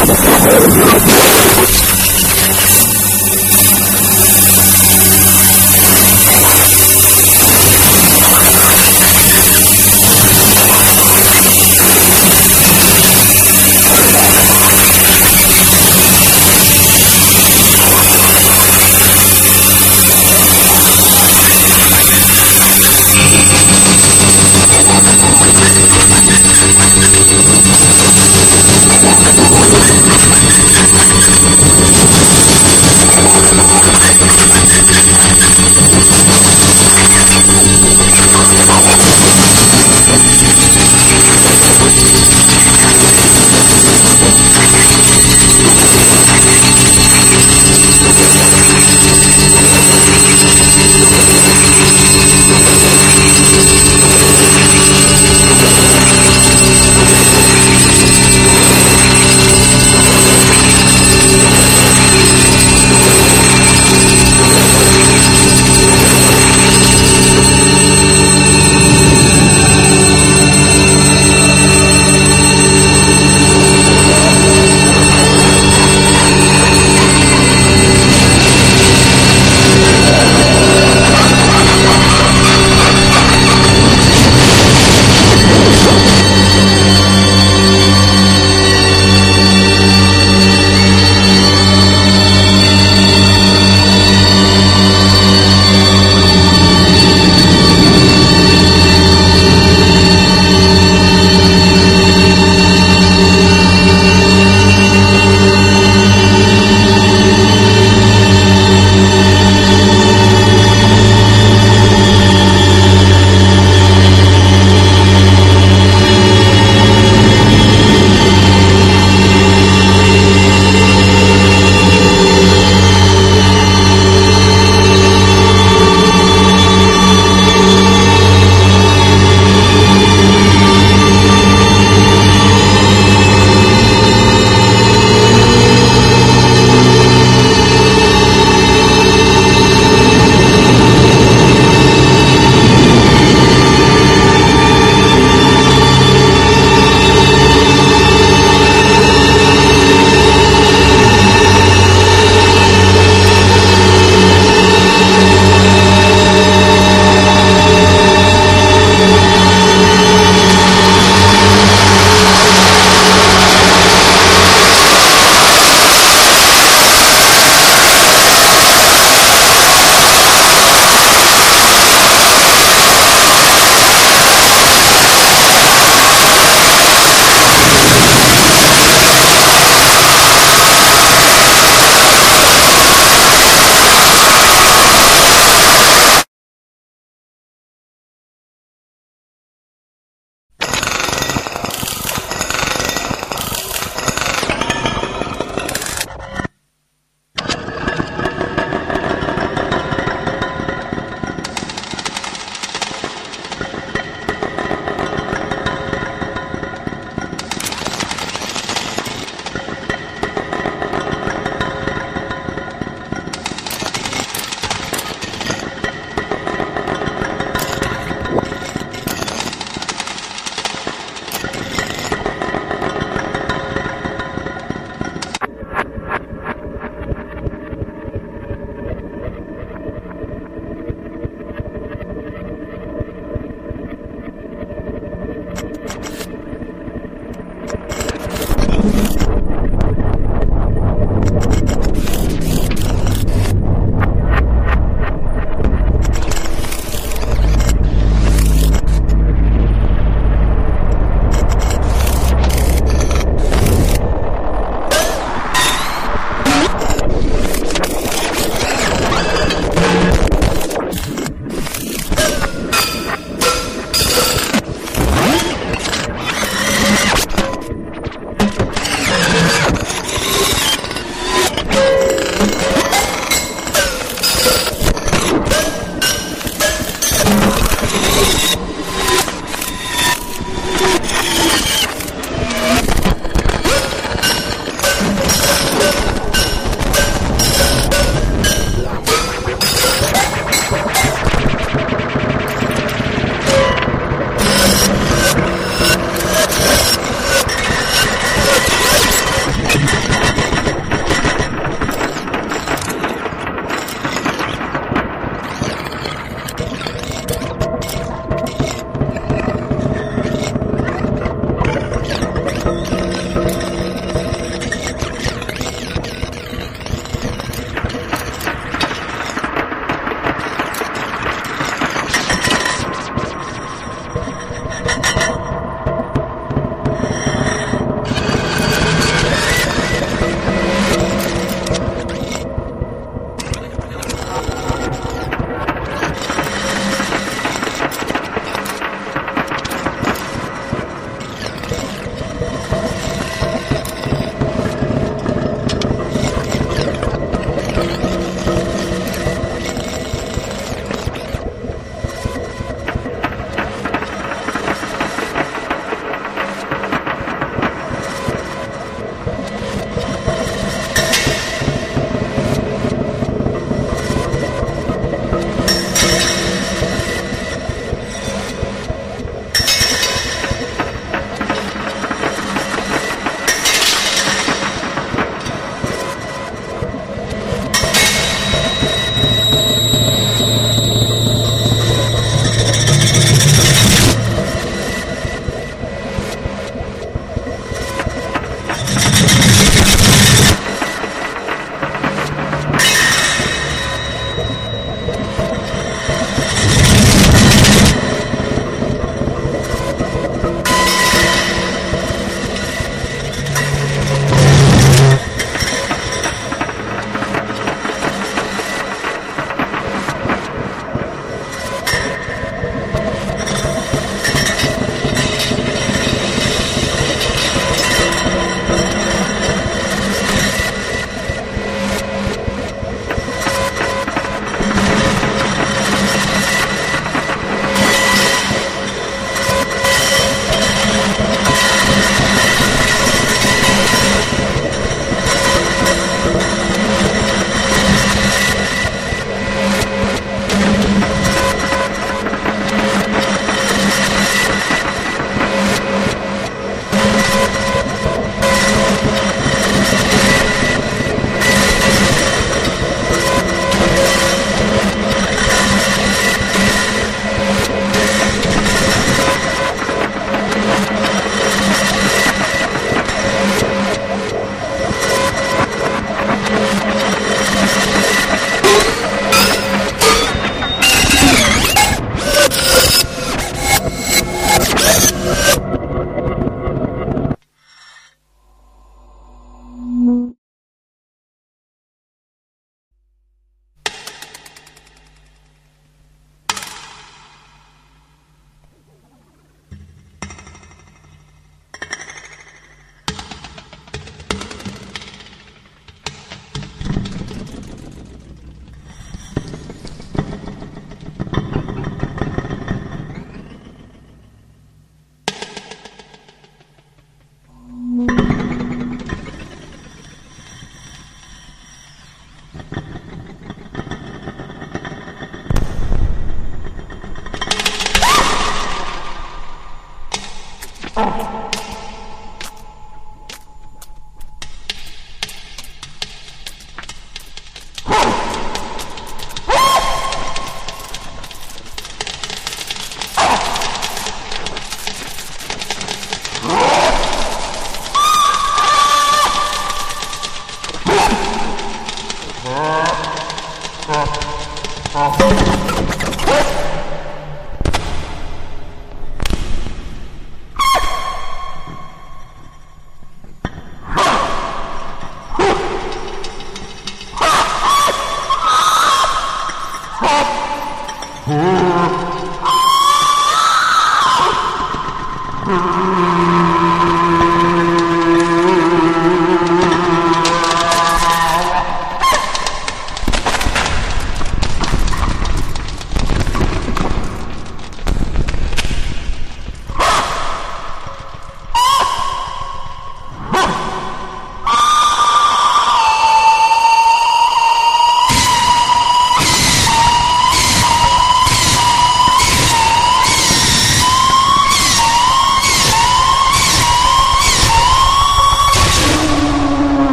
Let's go.